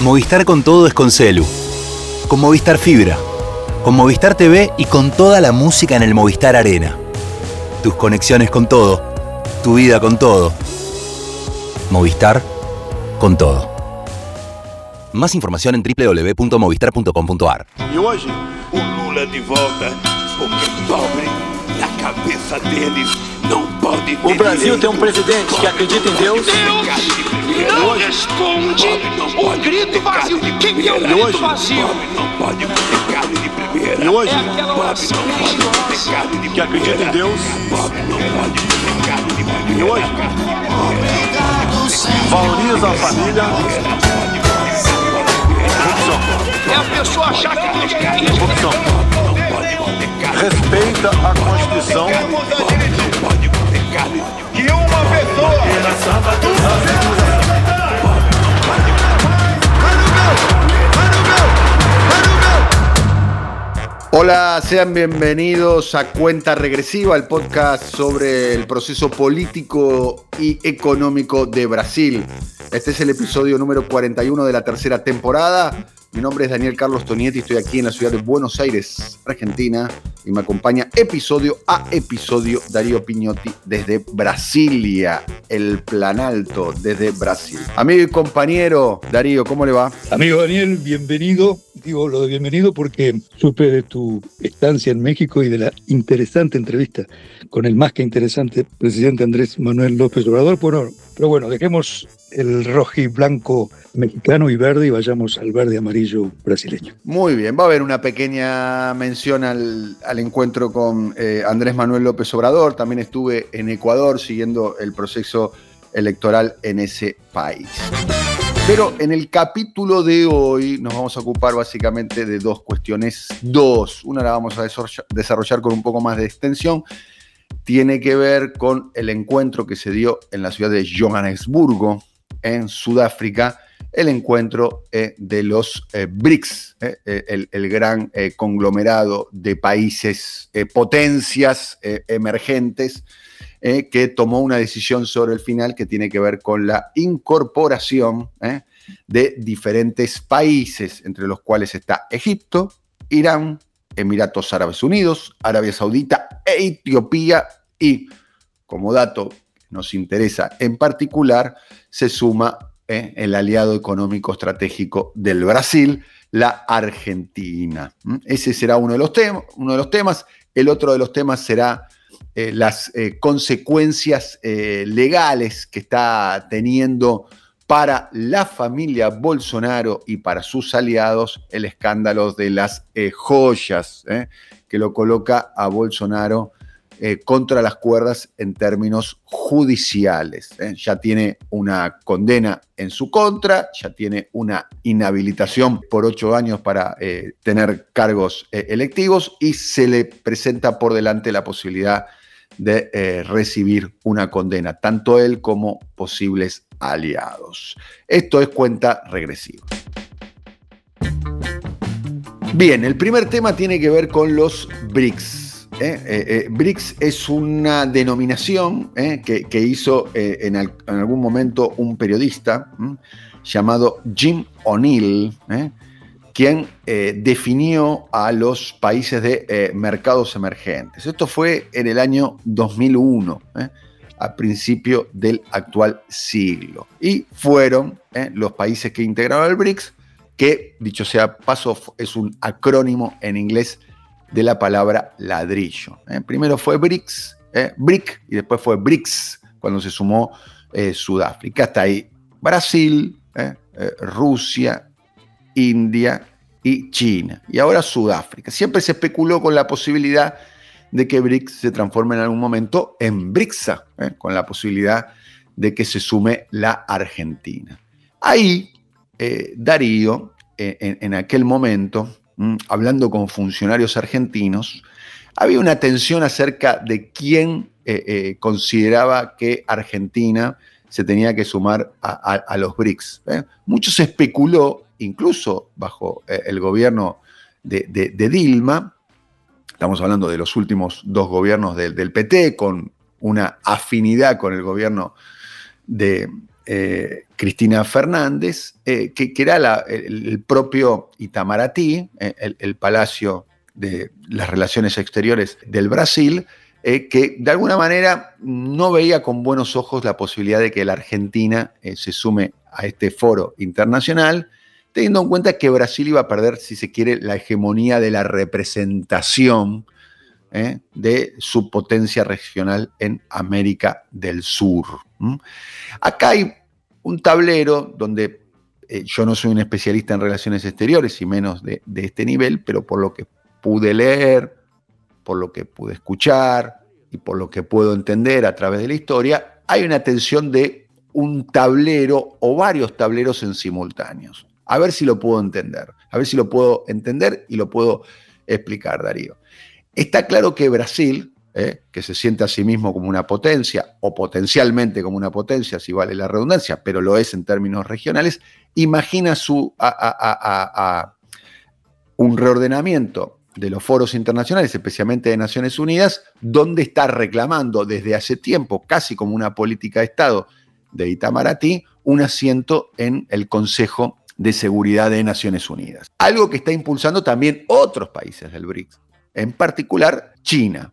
Movistar con todo es con Celu. Con Movistar Fibra. Con Movistar TV y con toda la música en el Movistar Arena. Tus conexiones con todo. Tu vida con todo. Movistar con todo. Más información en www.movistar.com.ar. E hoje, o Lula de não pode O Brasil tem um presidente que acredita em Deus. Não responde o grito vazio. Quem é o grito vazio? Não pode comer carne de primeira. E hoje, é aquela oração que acredita em Deus. Pobre não pode comer carne de primeira. E hoje, valoriza a família. É a pessoa achar que Deus quer isso. Corrupção. Respeita a Constituição. Que uma pessoa. Hola, sean bienvenidos a Cuenta Regresiva, el podcast sobre el proceso político y económico de Brasil. Este es el episodio número 41 de la tercera temporada. Mi nombre es Daniel Carlos Tonietti, estoy aquí en la ciudad de Buenos Aires, Argentina, y me acompaña episodio a episodio Darío Piñotti desde Brasilia, el Planalto, desde Brasil. Amigo y compañero, Darío, ¿cómo le va? Amigo Daniel, bienvenido. Digo lo de bienvenido porque supe de tu estancia en México y de la interesante entrevista con el más que interesante presidente Andrés Manuel López Obrador. Bueno, pero bueno, dejemos el rojo y blanco mexicano y verde y vayamos al verde amarillo brasileño. Muy bien, va a haber una pequeña mención al, al encuentro con eh, Andrés Manuel López Obrador. También estuve en Ecuador siguiendo el proceso electoral en ese país. Pero en el capítulo de hoy nos vamos a ocupar básicamente de dos cuestiones. Dos, una la vamos a desarrolla- desarrollar con un poco más de extensión. Tiene que ver con el encuentro que se dio en la ciudad de Johannesburgo, en Sudáfrica, el encuentro eh, de los eh, BRICS, eh, el, el gran conglomerado de países, potencias emergentes, que tomó una decisión sobre el final que tiene que ver con la incorporación de diferentes países, entre los cuales está Egipto, Irán, Emiratos Árabes Unidos, Arabia Saudita e Etiopía y, como dato nos interesa en particular, se suma eh, el aliado económico estratégico del Brasil, la Argentina. ¿Mm? Ese será uno de los, uno de los temas. El otro de los temas será eh, las eh, consecuencias legales que está teniendo para la familia Bolsonaro y para sus aliados el escándalo de las joyas, que lo coloca a Bolsonaro eh, contra las cuerdas en términos judiciales. ¿eh? Ya tiene una condena en su contra, ya tiene una inhabilitación por ocho años para eh, tener cargos electivos y se le presenta por delante la posibilidad de recibir una condena, tanto él como posibles aliados. Esto es cuenta regresiva. Bien, el primer tema tiene que ver con los BRICS. ¿Eh? Eh, eh, BRICS es una denominación que, hizo en, al- en algún momento un periodista llamado Jim O'Neill, quien definió a los países de mercados emergentes. Esto fue en el año 2001, ¿eh? a principio del actual siglo. Y fueron los países que integraron el BRICS, que, dicho sea paso, es un acrónimo en inglés de la palabra ladrillo. ¿eh? Primero fue BRICS, ¿eh? BRIC, y después fue BRICS, cuando se sumó eh, Sudáfrica. Hasta ahí Brasil, Rusia, India y China. Y ahora Sudáfrica. Siempre se especuló con la posibilidad de que BRICS se transforme en algún momento en BRICSA, con la posibilidad de que se sume la Argentina. Ahí, Darío, en, aquel momento, hablando con funcionarios argentinos, había una tensión acerca de quién eh, eh, consideraba que Argentina se tenía que sumar a, los BRICS. ¿eh? Mucho se especuló, incluso bajo eh, el gobierno de, Dilma, estamos hablando de los últimos dos gobiernos del PT, con una afinidad con el gobierno de eh, Cristina Fernández, eh, que, era el, propio Itamaraty, eh, el, palacio de las relaciones exteriores del Brasil, que de alguna manera no veía con buenos ojos la posibilidad de que la Argentina se sume a este foro internacional, teniendo en cuenta que Brasil iba a perder, si se quiere, la hegemonía de la representación de su potencia regional en América del Sur. ¿Mm? Acá hay un tablero donde eh, yo no soy un especialista en relaciones exteriores y menos de, de, este nivel, pero por lo que pude leer, por lo que pude escuchar y por lo que puedo entender a través de la historia, hay una tensión de un tablero o varios tableros en simultáneos. A ver si lo puedo entender, a ver si lo puedo entender y lo puedo explicar, Darío. Está claro que Brasil, eh, que se siente a sí mismo como una potencia, o potencialmente como una potencia, si vale la redundancia, pero lo es en términos regionales, imagina su, a, un reordenamiento de los foros internacionales, especialmente de Naciones Unidas, donde está reclamando desde hace tiempo, casi como una política de Estado de Itamaraty, un asiento en el Consejo de Seguridad de Naciones Unidas. Algo que está impulsando también otros países del BRICS, en particular China.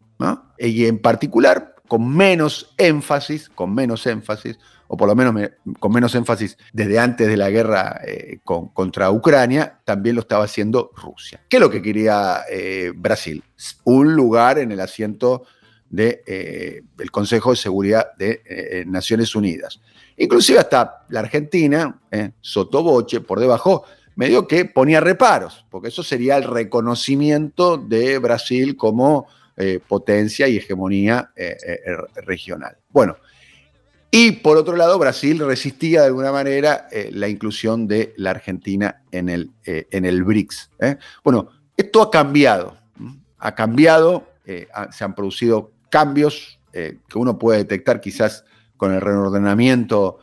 Y en particular con menos énfasis, con menos énfasis, o por lo menos me, con menos énfasis desde antes de la guerra eh, con, contra Ucrania, también lo estaba haciendo Rusia. ¿Qué es lo que quería eh, Brasil? Un lugar en el asiento del de, eh, Consejo de Seguridad de eh, Naciones Unidas. Inclusive hasta la Argentina, eh, sotoboche, por debajo, medio que ponía reparos, porque eso sería el reconocimiento de Brasil como eh, potencia y hegemonía eh, eh, regional. Bueno, y por otro lado, Brasil resistía de alguna manera la inclusión de la Argentina en el, en el BRICS. Bueno, esto ha cambiado, ha cambiado, se han producido cambios que uno puede detectar quizás con el reordenamiento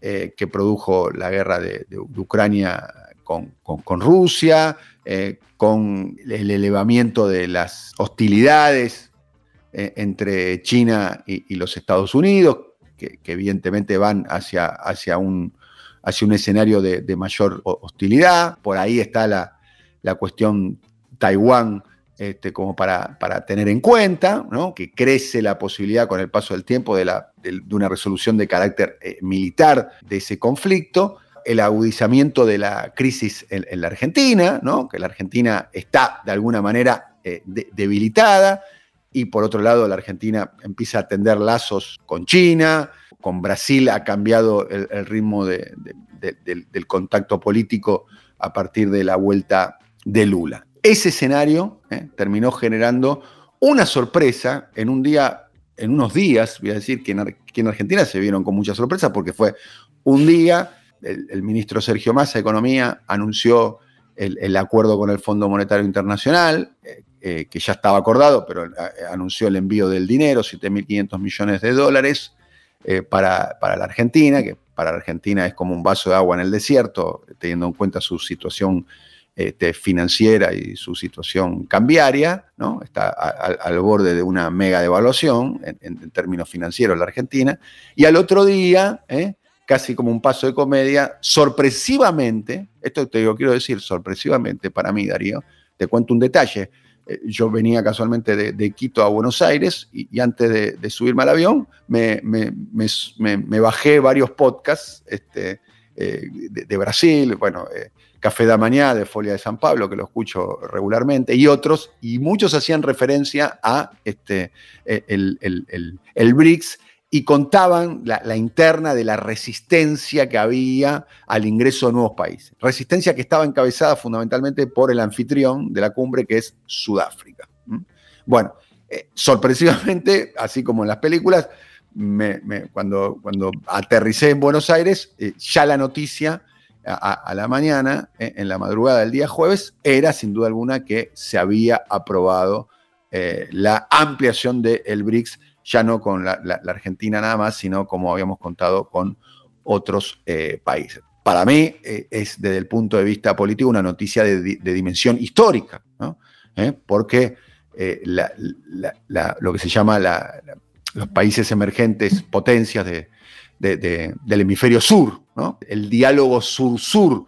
que produjo la guerra de Ucrania con, Rusia, eh, con el elevamiento de las hostilidades eh, entre China y, los Estados Unidos, que, evidentemente van hacia, hacia, un, hacia un escenario de, mayor hostilidad. Por ahí está la, la cuestión Taiwán. Este, como para, para, tener en cuenta, ¿no? que crece la posibilidad con el paso del tiempo de, la, de una resolución de carácter eh, militar de ese conflicto, el agudizamiento de la crisis en, la Argentina, ¿no? que la Argentina está de alguna manera eh, de, debilitada, y por otro lado la Argentina empieza a tender lazos con China, con Brasil ha cambiado el, ritmo de, de, del, del contacto político a partir de la vuelta de Lula. Ese escenario eh, terminó generando una sorpresa en un día, en unos días, voy a decir que en, que en Argentina se vieron con mucha sorpresa porque fue un día el, ministro Sergio Massa, Economía, anunció el, acuerdo con el Fondo Monetario Internacional, eh, eh, que ya estaba acordado, pero eh, anunció el envío del dinero, 7.500 millones de dólares para, para, la Argentina, que para la Argentina es como un vaso de agua en el desierto, teniendo en cuenta su situación este, financiera y su situación cambiaria, ¿no? está al, borde de una mega devaluación en, términos financieros la Argentina, y al otro día. Casi como un paso de comedia, sorpresivamente, esto te digo, quiero decir, sorpresivamente para mí, Darío, te cuento un detalle. Eh, yo venía casualmente de, de Quito a Buenos Aires y, antes de, subirme al avión me, me, me, bajé varios podcasts este, eh, de, Brasil, bueno, eh, Café da Mañana de Folia de San Pablo, que lo escucho regularmente, y otros, y muchos hacían referencia a este, el, el, el, el BRICS y contaban la, interna de la resistencia que había al ingreso de nuevos países. Resistencia que estaba encabezada fundamentalmente por el anfitrión de la cumbre, que es Sudáfrica. Bueno, eh, sorpresivamente, así como en las películas, cuando, cuando aterricé en Buenos Aires, eh, ya la noticia a, la mañana, eh, en la madrugada del día jueves, era sin duda alguna que se había aprobado la ampliación del de BRICS ya no con la, Argentina nada más, sino como habíamos contado con otros eh, países. Para mí eh, es desde el punto de vista político una noticia de, dimensión histórica, ¿no? ¿Eh? porque lo que se llama los países emergentes, potencias de, de- de- del hemisferio sur, ¿no? el diálogo sur-sur,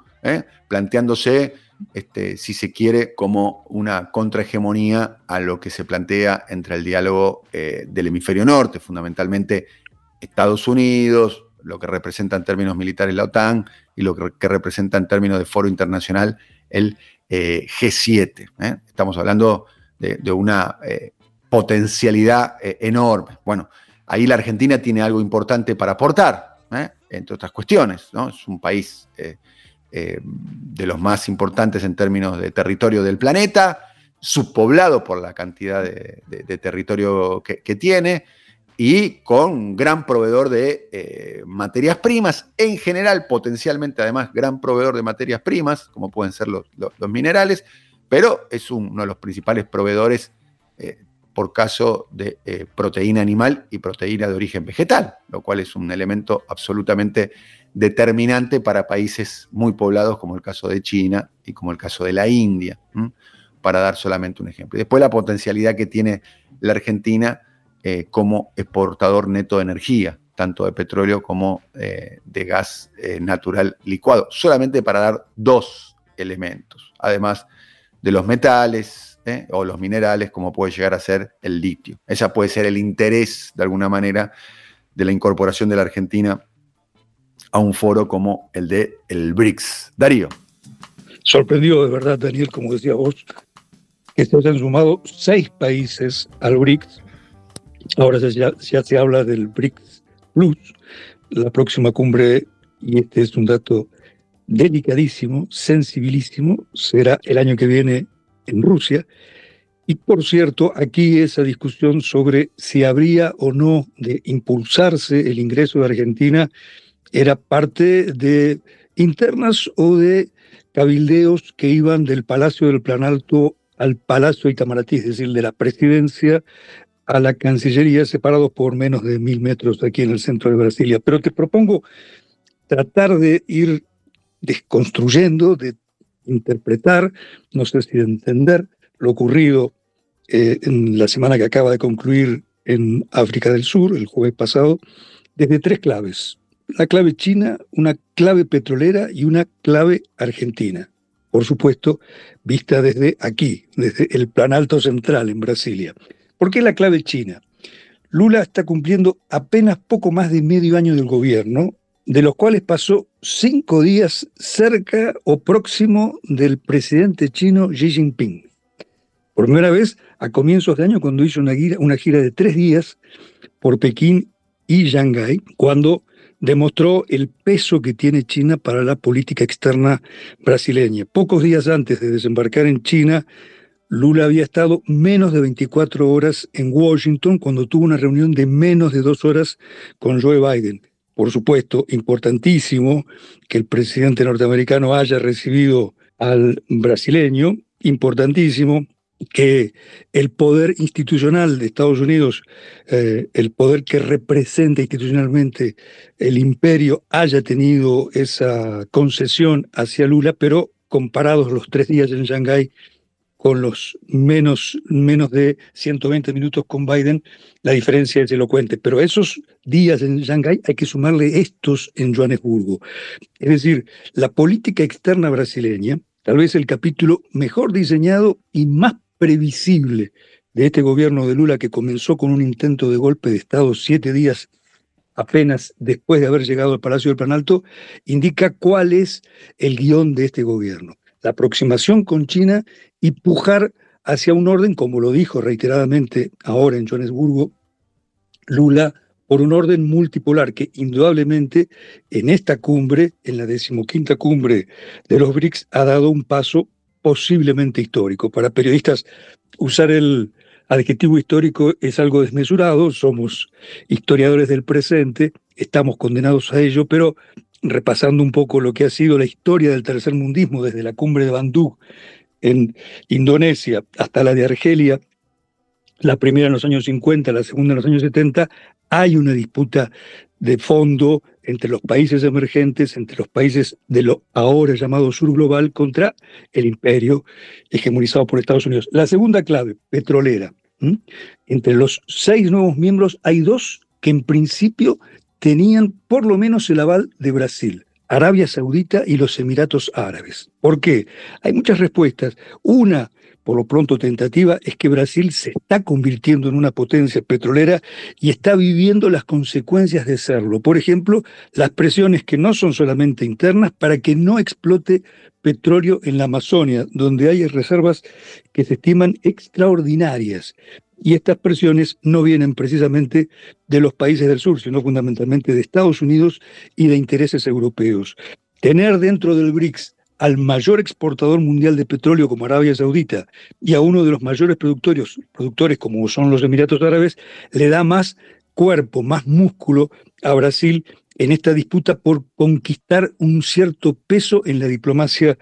planteándose, este, si se quiere, como una contrahegemonía a lo que se plantea entre el diálogo eh, del hemisferio norte, fundamentalmente Estados Unidos, lo que representa en términos militares la OTAN y lo que, representa en términos de foro internacional el eh, G7. ¿eh? Estamos hablando de, una potencialidad enorme. Bueno, ahí la Argentina tiene algo importante para aportar, entre otras cuestiones. Es un país eh, de los más importantes en términos de territorio del planeta, subpoblado por la cantidad de, territorio que, tiene y con gran proveedor de eh, materias primas, en general, potencialmente además gran proveedor de materias primas, como pueden ser los, minerales, pero es uno de los principales proveedores eh, por caso de proteína animal y proteína de origen vegetal, lo cual es un elemento absolutamente determinante para países muy poblados como el caso de China y como el caso de la India, para dar solamente un ejemplo. Después la potencialidad que tiene la Argentina eh, como exportador neto de energía, tanto de petróleo como eh, de gas eh, natural licuado, solamente para dar dos elementos, además de los metales o los minerales, como puede llegar a ser el litio. Esa puede ser el interés, de alguna manera, de la incorporación de la Argentina a un foro como el de el BRICS. Darío. Sorprendió de verdad, Daniel, como decía vos, que se hayan sumado seis países al BRICS. Ahora ya, ya se habla del BRICS Plus, la próxima cumbre, y este es un dato delicadísimo, sensibilísimo, será el año que viene en Rusia. Y por cierto, aquí esa discusión sobre si habría o no de impulsarse el ingreso de Argentina era parte de internas o de cabildeos que iban del Palacio del Planalto al Palacio Itamaraty, es decir, de la presidencia a la Cancillería, separados por menos de mil metros aquí en el centro de Brasilia. Pero te propongo tratar de ir desconstruyendo, de interpretar, no sé si de entender lo ocurrido eh, en la semana que acaba de concluir en África del Sur, el jueves pasado, desde tres claves. La clave china, una clave petrolera y una clave argentina. Por supuesto, vista desde aquí, desde el Planalto Central en Brasilia. ¿Por qué la clave china? Lula está cumpliendo apenas poco más de medio año del gobierno, de los cuales pasó cinco días cerca o próximo del presidente chino Xi Jinping. Por primera vez a comienzos de año, cuando hizo una gira, una gira de tres días por Pekín y Shanghái, cuando demostró el peso que tiene China para la política externa brasileña. Pocos días antes de desembarcar en China, Lula había estado menos de 24 horas en Washington cuando tuvo una reunión de menos de dos horas con Joe Biden. Por supuesto, importantísimo que el presidente norteamericano haya recibido al brasileño, importantísimo que el poder institucional de Estados Unidos, eh, el poder que representa institucionalmente el imperio, haya tenido esa concesión hacia Lula, pero comparados los tres días en Shanghái con los menos, menos de 120 minutos con Biden, la diferencia es elocuente. Pero esos días en Shanghái hay que sumarle estos en Johannesburgo. Es decir, la política externa brasileña, tal vez el capítulo mejor diseñado y más previsible de este gobierno de Lula que comenzó con un intento de golpe de Estado siete días apenas después de haber llegado al Palacio del Planalto, indica cuál es el guion de este gobierno. La aproximación con China y pujar hacia un orden, como lo dijo reiteradamente ahora en Johannesburgo, Lula, por un orden multipolar que indudablemente en esta cumbre, en la decimoquinta cumbre de los BRICS, ha dado un paso posiblemente histórico. Para periodistas, usar el adjetivo histórico es algo desmesurado, somos historiadores del presente, estamos condenados a ello, pero repasando un poco lo que ha sido la historia del tercer mundismo desde la cumbre de Bandung en Indonesia hasta la de Argelia, la primera en los años 50, la segunda en los años 70, hay una disputa de fondo entre los países emergentes, entre los países de lo ahora llamado sur global, contra el imperio hegemonizado por Estados Unidos. La segunda clave, petrolera. ¿m? Entre los seis nuevos miembros hay dos que en principio tenían por lo menos el aval de Brasil. Arabia Saudita y los Emiratos Árabes. ¿Por qué? Hay muchas respuestas. Una, por lo pronto tentativa, es que Brasil se está convirtiendo en una potencia petrolera y está viviendo las consecuencias de serlo. Por ejemplo, las presiones que no son solamente internas para que no explote petróleo en la Amazonia, donde hay reservas que se estiman extraordinarias. Y estas presiones no vienen precisamente de los países del sur, sino fundamentalmente de Estados Unidos y de intereses europeos. Tener dentro del BRICS al mayor exportador mundial de petróleo como Arabia Saudita y a uno de los mayores productores, productores como son los Emiratos Árabes, le da más cuerpo, más músculo a Brasil en esta disputa por conquistar un cierto peso en la diplomacia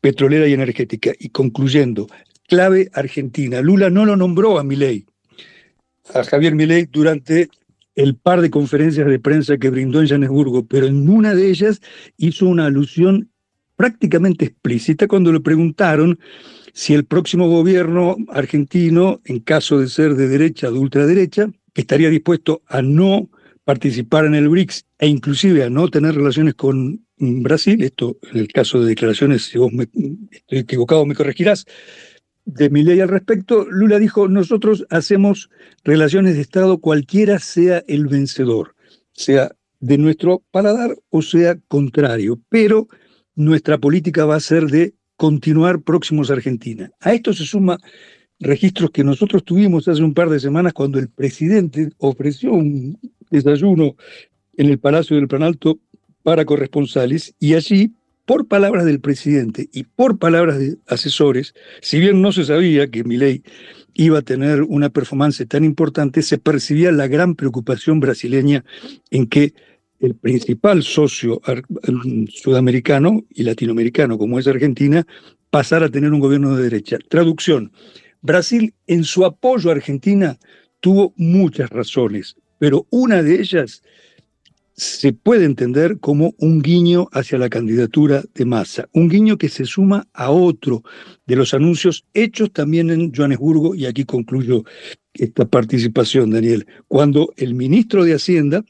petrolera y energética. Y concluyendo, clave Argentina. Lula no lo nombró a Milei, a Javier Milei durante el par de conferencias de prensa que brindó en Johannesburgo, pero en una de ellas hizo una alusión prácticamente explícita cuando le preguntaron si el próximo gobierno argentino, en caso de ser de derecha o de ultraderecha, estaría dispuesto a no participar en el BRICS e inclusive a no tener relaciones con Brasil, esto en el caso de declaraciones, si vos me, estoy equivocado me corregirás, de mi ley al respecto, Lula dijo, nosotros hacemos relaciones de Estado cualquiera sea el vencedor, sea de nuestro paladar o sea contrario, pero nuestra política va a ser de continuar próximos a Argentina. A esto se suma registros que nosotros tuvimos hace un par de semanas cuando el presidente ofreció un desayuno en el Palacio del Planalto para corresponsales y allí por palabras del presidente y por palabras de asesores, si bien no se sabía que Milei iba a tener una performance tan importante, se percibía la gran preocupación brasileña en que el principal socio sudamericano y latinoamericano, como es Argentina, pasara a tener un gobierno de derecha. Traducción, Brasil en su apoyo a Argentina tuvo muchas razones, pero una de ellas se puede entender como un guiño hacia la candidatura de Massa, un guiño que se suma a otro de los anuncios hechos también en Johannesburgo, y aquí concluyo esta participación, Daniel, cuando el ministro de Hacienda,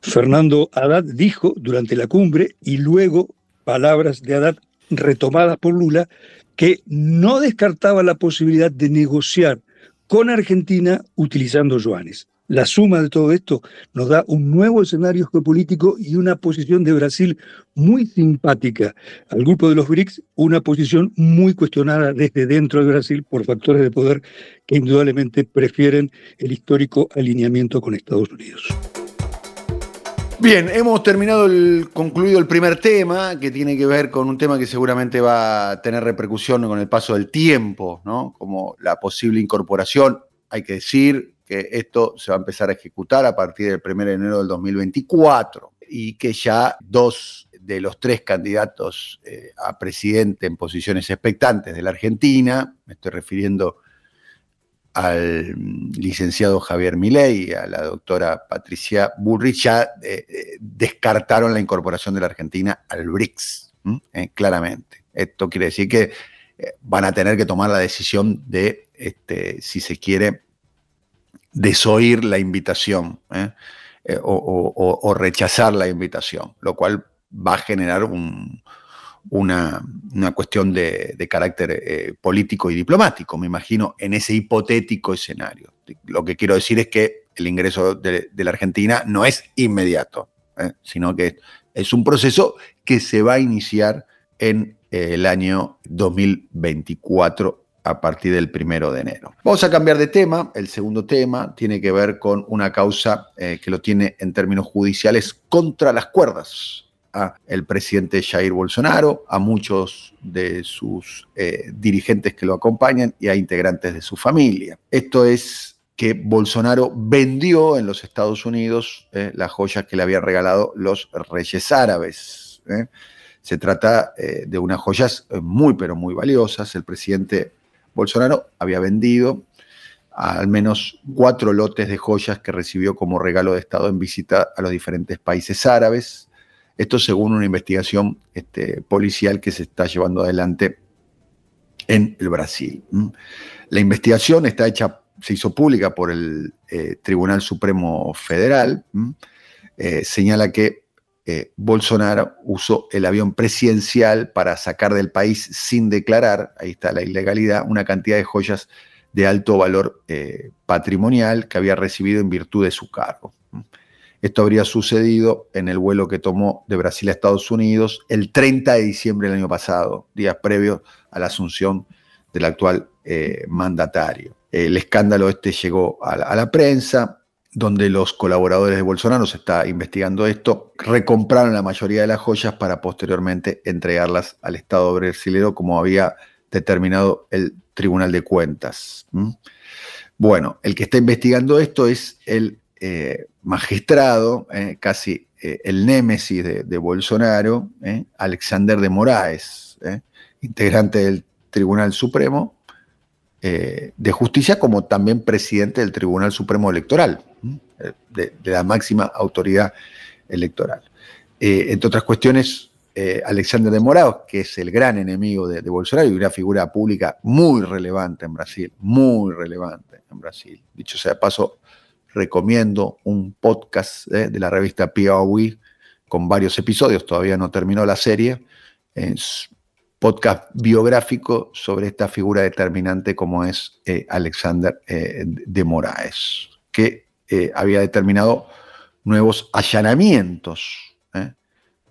Fernando Haddad, dijo durante la cumbre, y luego palabras de Haddad retomadas por Lula, que no descartaba la posibilidad de negociar con Argentina utilizando yuanes. La suma de todo esto nos da un nuevo escenario geopolítico y una posición de Brasil muy simpática al grupo de los BRICS, una posición muy cuestionada desde dentro de Brasil por factores de poder que indudablemente prefieren el histórico alineamiento con Estados Unidos. Bien, hemos terminado el, concluido el primer tema, que tiene que ver con un tema que seguramente va a tener repercusión con el paso del tiempo, ¿no? Como la posible incorporación, hay que decir, que esto se va a empezar a ejecutar a partir del 1 de enero del 2024 y que ya dos de los tres candidatos eh, a presidente en posiciones expectantes de la Argentina, me estoy refiriendo al licenciado Javier Milei y a la doctora Patricia Bullrich, ya eh, eh, descartaron la incorporación de la Argentina al BRICS, claramente. Esto quiere decir que van a tener que tomar la decisión de, este, si se quiere, desoír la invitación ¿eh? Eh, o, rechazar la invitación, lo cual va a generar una, cuestión de, carácter eh, político y diplomático, me imagino, en ese hipotético escenario. Lo que quiero decir es que el ingreso de, de la Argentina no es inmediato, sino que es un proceso que se va a iniciar en el año 2024 a partir del primero de enero. Vamos a cambiar de tema. El segundo tema tiene que ver con una causa eh, que lo tiene en términos judiciales contra las cuerdas a el presidente Jair Bolsonaro, a muchos de sus eh, dirigentes que lo acompañan y a integrantes de su familia. Esto es que Bolsonaro vendió en los Estados Unidos eh, las joyas que le habían regalado los reyes árabes. Se trata de unas joyas muy, pero muy valiosas. El presidente Bolsonaro había vendido al menos cuatro lotes de joyas que recibió como regalo de Estado en visita a los diferentes países árabes. Esto según una investigación este, policial que se está llevando adelante en el Brasil. La investigación está hecha, se hizo pública por el eh, Tribunal Supremo Federal eh, señala que eh, Bolsonaro usó el avión presidencial para sacar del país sin declarar, ahí está la ilegalidad, una cantidad de joyas de alto valor patrimonial que había recibido en virtud de su cargo. Esto habría sucedido en el vuelo que tomó de Brasil a Estados Unidos el 30 de diciembre del año pasado, días previos a la asunción del actual eh, mandatario. El escándalo este llegó a la, prensa, donde los colaboradores de Bolsonaro se está investigando esto, recompraron la mayoría de las joyas para posteriormente entregarlas al Estado brasileño como había determinado el Tribunal de Cuentas. Bueno, el que está investigando esto es el eh, magistrado, eh, casi eh, el némesis de, Bolsonaro, Alexander de Moraes, integrante del Tribunal Supremo de Justicia, como también presidente del Tribunal Supremo Electoral, de, la máxima autoridad electoral. entre otras cuestiones, Alexander de Morado, que es el gran enemigo de, Bolsonaro y una figura pública muy relevante en Brasil, muy relevante en Brasil. Dicho sea de paso, recomiendo un podcast eh, de la revista Piauí con varios episodios, todavía no terminó la serie, podcast biográfico sobre esta figura determinante como es eh, Alexander de Moraes, que había determinado nuevos allanamientos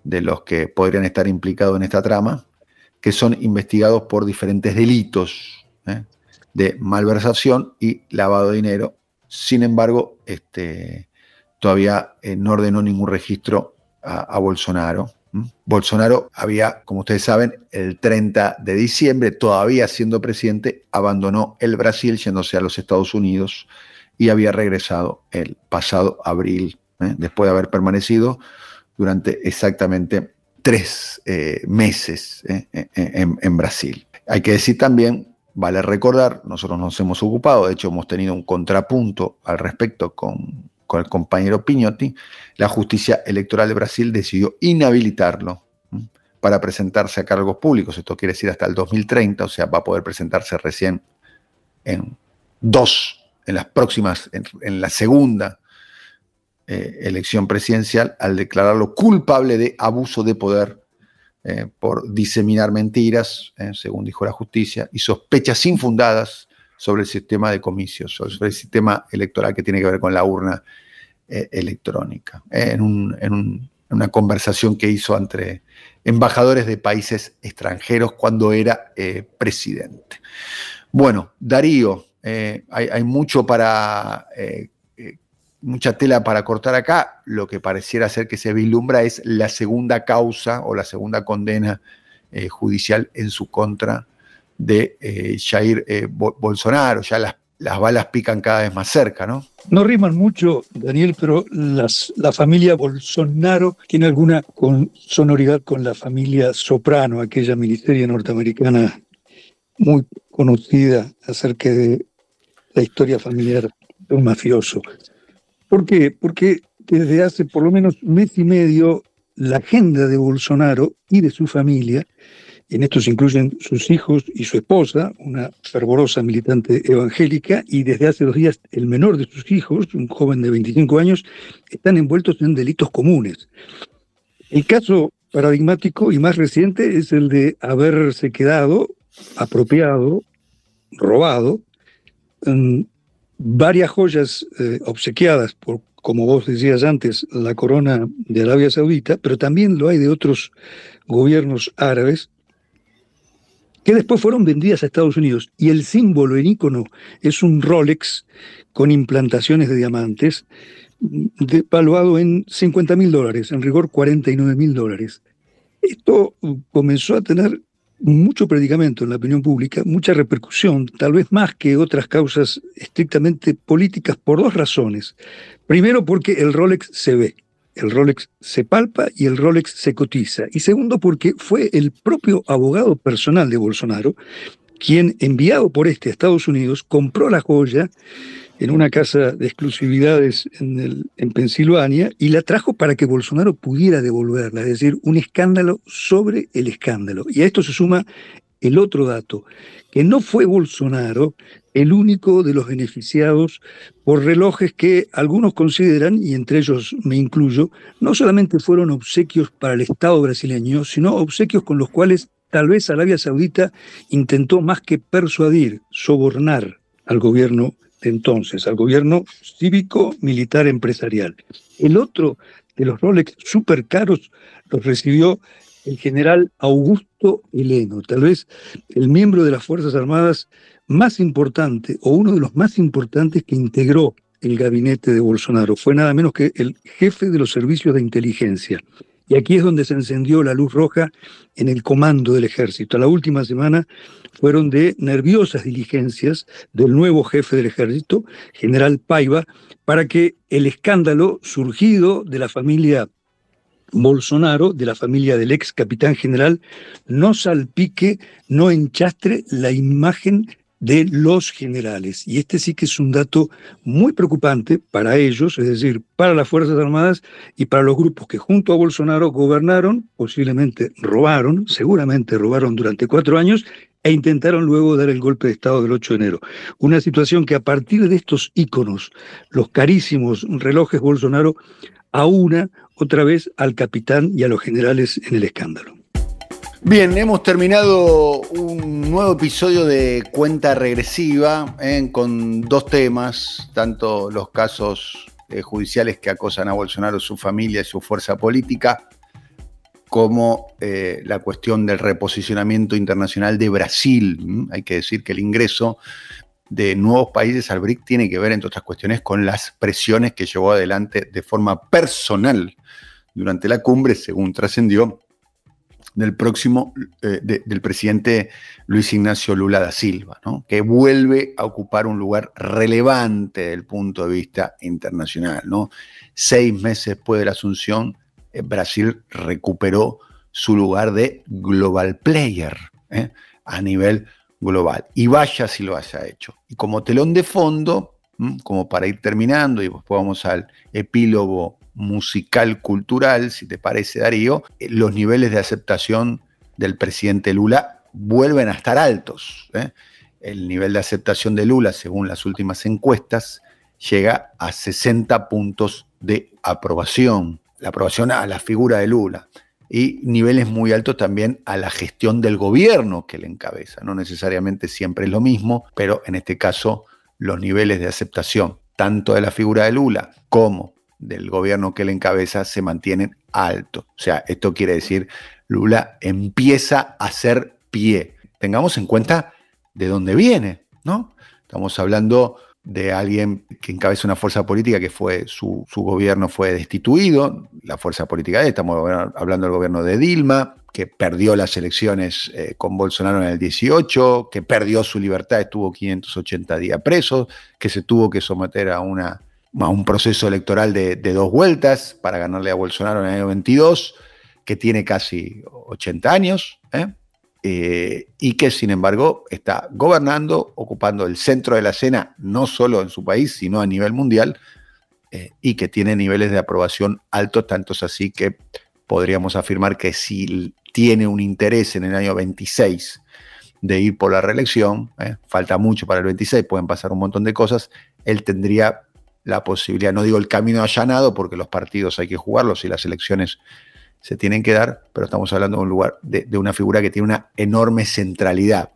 de los que podrían estar implicados en esta trama, que son investigados por diferentes delitos ¿eh? de malversación y lavado de dinero. Sin embargo, este, todavía eh, no ordenó ningún registro a, Bolsonaro. Bolsonaro había, como ustedes saben, el 30 de diciembre, todavía siendo presidente, abandonó el Brasil yéndose a los Estados Unidos y había regresado el pasado abril, ¿eh? después de haber permanecido durante exactamente tres eh, meses eh, eh, en, Brasil. Hay que decir también, vale recordar, nosotros nos hemos ocupado, de hecho hemos tenido un contrapunto al respecto con, el compañero Piñotti, la justicia electoral de Brasil decidió inhabilitarlo para presentarse a cargos públicos, esto quiere decir hasta el 2030, o sea, va a poder presentarse recién en dos, en las próximas, en la segunda eh, elección presidencial al declararlo culpable de abuso de poder eh, por diseminar mentiras, eh, según dijo la justicia, y sospechas infundadas sobre el sistema de comicios, sobre el sistema electoral que tiene que ver con la urna electrónica, en, una conversación que hizo entre embajadores de países extranjeros cuando era presidente. Bueno, Darío, hay, mucho para mucha tela para cortar acá. Lo que pareciera ser que se vislumbra es la segunda causa o la segunda condena eh, judicial en su contra de eh, Jair eh, Bolsonaro. Ya las, las, balas pican cada vez más cerca, ¿no? No riman mucho, Daniel, pero las, la familia Bolsonaro tiene alguna sonoridad con la familia Soprano, aquella ministeria norteamericana muy conocida acerca de la historia familiar de un mafioso. ¿Por qué? Porque desde hace por lo menos mes y medio la agenda de Bolsonaro y de su familia, en esto se incluyen sus hijos y su esposa, una fervorosa militante evangélica, y desde hace dos días el menor de sus hijos, un joven de 25 años, están envueltos en delitos comunes. El caso paradigmático y más reciente es el de haberse quedado apropiado, robado, varias joyas eh, obsequiadas por, como vos decías antes, la corona de Arabia Saudita, pero también lo hay de otros gobiernos árabes que después fueron vendidas a Estados Unidos. Y el símbolo, el icono, es un Rolex con implantaciones de diamantes, valuado en 50 mil dólares, en rigor 49 mil dólares. Esto comenzó a tener mucho predicamento en la opinión pública, mucha repercusión, tal vez más que otras causas estrictamente políticas, por dos razones. Primero, porque el Rolex se ve, el Rolex se palpa y el Rolex se cotiza. Y segundo, porque fue el propio abogado personal de Bolsonaro quien, enviado por este a Estados Unidos, compró la joya en una casa de exclusividades en, Pensilvania y la trajo para que Bolsonaro pudiera devolverla, es decir, un escándalo sobre el escándalo. Y a esto se suma el otro dato, que no fue Bolsonaro el único de los beneficiados por relojes que algunos consideran, y entre ellos me incluyo, no solamente fueron obsequios para el Estado brasileño, sino obsequios con los cuales tal vez Arabia Saudita intentó más que persuadir, sobornar al gobierno entonces, al gobierno cívico, militar, empresarial. El otro de los Rolex súper caros los recibió el general Augusto Heleno, tal vez el miembro de las Fuerzas Armadas más importante o uno de los más importantes que integró el gabinete de Bolsonaro. Fue nada menos que el jefe de los servicios de inteligencia. Y aquí es donde se encendió la luz roja en el comando del ejército. La última semana fueron de nerviosas diligencias del nuevo jefe del ejército, general Paiva, para que el escándalo surgido de la familia Bolsonaro, de la familia del ex capitán general, no salpique, no enchastre la imagen de los generales. Y este sí que es un dato muy preocupante para ellos, es decir, para las Fuerzas Armadas y para los grupos que junto a Bolsonaro gobernaron, posiblemente robaron, seguramente robaron durante cuatro años e intentaron luego dar el golpe de Estado del 8 de enero. Una situación que a partir de estos íconos, los carísimos relojes Bolsonaro, aúna otra vez al capitán y a los generales en el escándalo. Bien, hemos terminado un nuevo episodio de Cuenta Regresiva eh, con dos temas, tanto los casos eh, judiciales que acosan a Bolsonaro, su familia y su fuerza política, como eh, la cuestión del reposicionamiento internacional de Brasil. Hay que decir que el ingreso de nuevos países al BRIC tiene que ver, entre otras cuestiones, con las presiones que llevó adelante de forma personal durante la cumbre, según trascendió, del próximo, eh, del presidente Luis Ignacio Lula da Silva, que vuelve a ocupar un lugar relevante desde el punto de vista internacional. ¿no? Seis meses después de la asunción, eh, Brasil recuperó su lugar de global player ¿eh? a nivel global. Y vaya si lo haya hecho. Y como telón de fondo, como para ir terminando, y después vamos al epílogo musical cultural, si te parece Darío, eh, los niveles de aceptación del presidente Lula vuelven a estar altos. ¿eh? El nivel de aceptación de Lula, según las últimas encuestas, llega a 60 puntos de aprobación. La aprobación a la figura de Lula. Y niveles muy altos también a la gestión del gobierno que le encabeza. No necesariamente siempre es lo mismo, pero en este caso los niveles de aceptación tanto de la figura de Lula como del gobierno que él encabeza se mantienen altos. O sea, esto quiere decir, Lula empieza a hacer pie. Tengamos en cuenta de dónde viene, ¿no? Estamos hablando de alguien que encabeza una fuerza política que fue, su, gobierno fue destituido, la fuerza política de estamos hablando del gobierno de Dilma, que perdió las elecciones eh, con Bolsonaro en el 18, que perdió su libertad, estuvo 580 días preso, que se tuvo que someter a una un proceso electoral de, dos vueltas para ganarle a Bolsonaro en el año 22, que tiene casi 80 años, ¿eh? Eh, y que sin embargo está gobernando, ocupando el centro de la escena, no solo en su país, sino a nivel mundial, eh, y que tiene niveles de aprobación altos, tantos así que podríamos afirmar que si tiene un interés en el año 26 de ir por la reelección, falta mucho para el 26, pueden pasar un montón de cosas, él tendría la posibilidad, no digo el camino allanado, porque los partidos hay que jugarlos y las elecciones se tienen que dar, pero estamos hablando de una figura que tiene una enorme centralidad.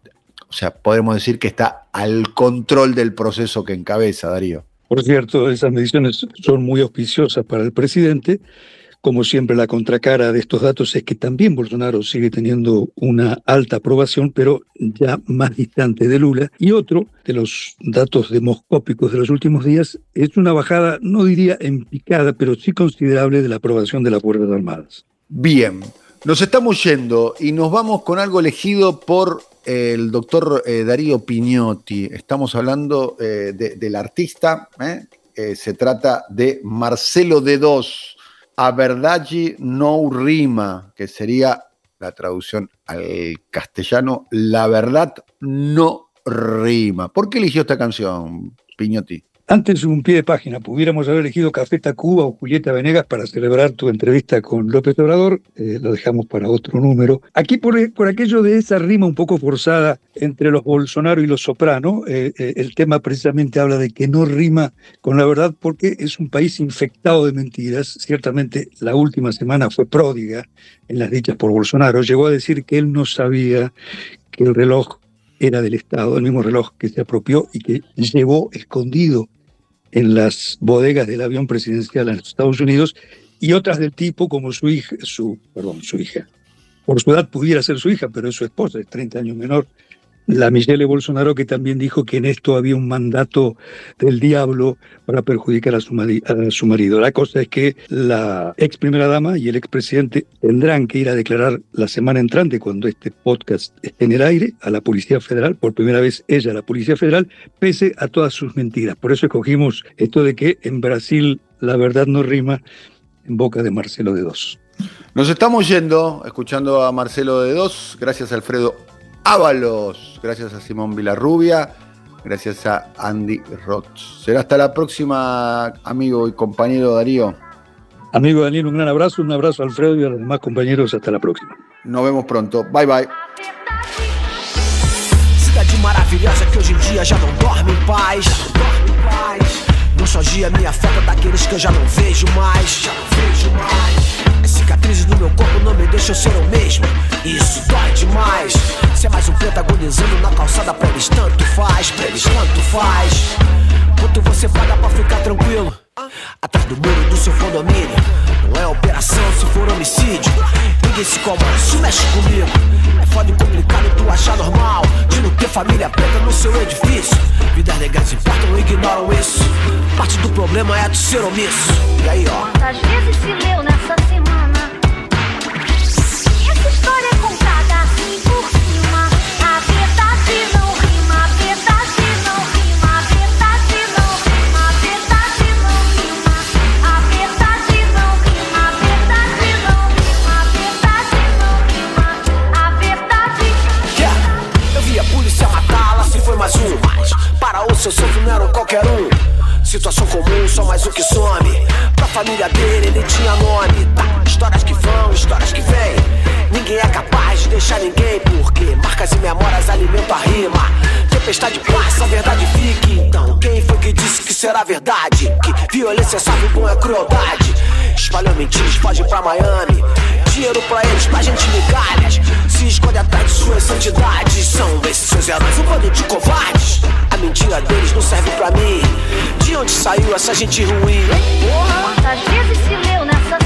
O sea, podemos decir que está al control del proceso que encabeza, Darío. Por cierto, esas mediciones son muy auspiciosas para el presidente como siempre, la contracara de estos datos es que también Bolsonaro sigue teniendo una alta aprobación, pero ya más distante de Lula. Y otro de los datos demoscópicos de los últimos días es una bajada, no diría en picada, pero sí considerable de la aprobación de las Fuerzas Armadas. Bien, nos estamos yendo y nos vamos con algo elegido por el doctor eh, Darío Pignotti. Estamos hablando eh, del artista, ¿eh? se trata de Marcelo de Dos a verdade no rima, que sería la traducción al castellano, la verdad no rima. ¿Por qué eligió esta canción, Piñotti? Antes un pie de página, pudiéramos haber elegido Café Tacuba o Julieta Venegas para celebrar tu entrevista con López Obrador, eh, lo dejamos para otro número. Aquí por, por, aquello de esa rima un poco forzada entre los Bolsonaro y los Soprano, eh, eh, el tema precisamente habla de que no rima con la verdad porque es un país infectado de mentiras. Ciertamente la última semana fue pródiga en las dichas por Bolsonaro. Llegó a decir que él no sabía que el reloj era del Estado, el mismo reloj que se apropió y que llevó escondido en las bodegas del avión presidencial en los Estados Unidos y otras del tipo como su hija, su, perdón, su hija. Por su edad pudiera ser su hija, pero es su esposa, es 30 años menor, la Michelle Bolsonaro, que también dijo que en esto había un mandato del diablo para perjudicar a su, a marido. La cosa es que la ex primera dama y el ex presidente tendrán que ir a declarar la semana entrante, cuando este podcast esté en el aire, a la Policía Federal, por primera vez ella, la Policía Federal, pese a todas sus mentiras. Por eso escogimos esto de que en Brasil la verdad no rima en boca de Marcelo de Dos. Nos estamos yendo, escuchando a Marcelo de Dos, gracias a Alfredo Ábalos. Gracias a Simón Vilarrubia. Gracias a Andy Roth. Será hasta la próxima, amigo y compañero Darío. Amigo Daniel, un gran abrazo, un abrazo a Alfredo y a los demás compañeros. Hasta la próxima. Nos vemos pronto. Bye bye. Cidade maravilhosa que hoje em dia já não dorme em paz. Nostalgia me afeta daqueles que eu já não vejo mais. Já não vejo mais. Cicatrizes no meu corpo não me deixam ser o mesmo. Isso dói demais. Se é mais um protagonizando na calçada pra eles, tanto faz. Pra eles, tanto faz. Quanto você paga pra ficar tranquilo? Atrás do muro do seu condomínio. Não é operação se for homicídio. Ninguém se comanda, se mexe comigo. É foda e complicado tu achar normal. De não ter família preta no seu edifício. Vidas legais importam ou ignoram isso. Parte do problema é tu ser omisso. E aí, ó. Quantas vezes se leu nessa para o seu santo não era um qualquer um. Situação comum, só mais um que some. Pra família dele, ele tinha nome. Tá, histórias que vão, histórias que vêm. Ninguém é capaz de deixar ninguém, porque marcas e memórias alimentam a rima. Tempestade passa, a verdade fique. Então, quem foi que disse que será verdade? Que violência sabe bom é crueldade. Espalhou mentiras, foge pra Miami. Dinheiro pra eles, pra gente migalhas. Se esconde atrás de suas santidades. São esses seus heróis, um bando de covardes. A mentira deles não serve pra mim. De onde saiu essa gente ruim? Porra! Quantas vezes se leu nessa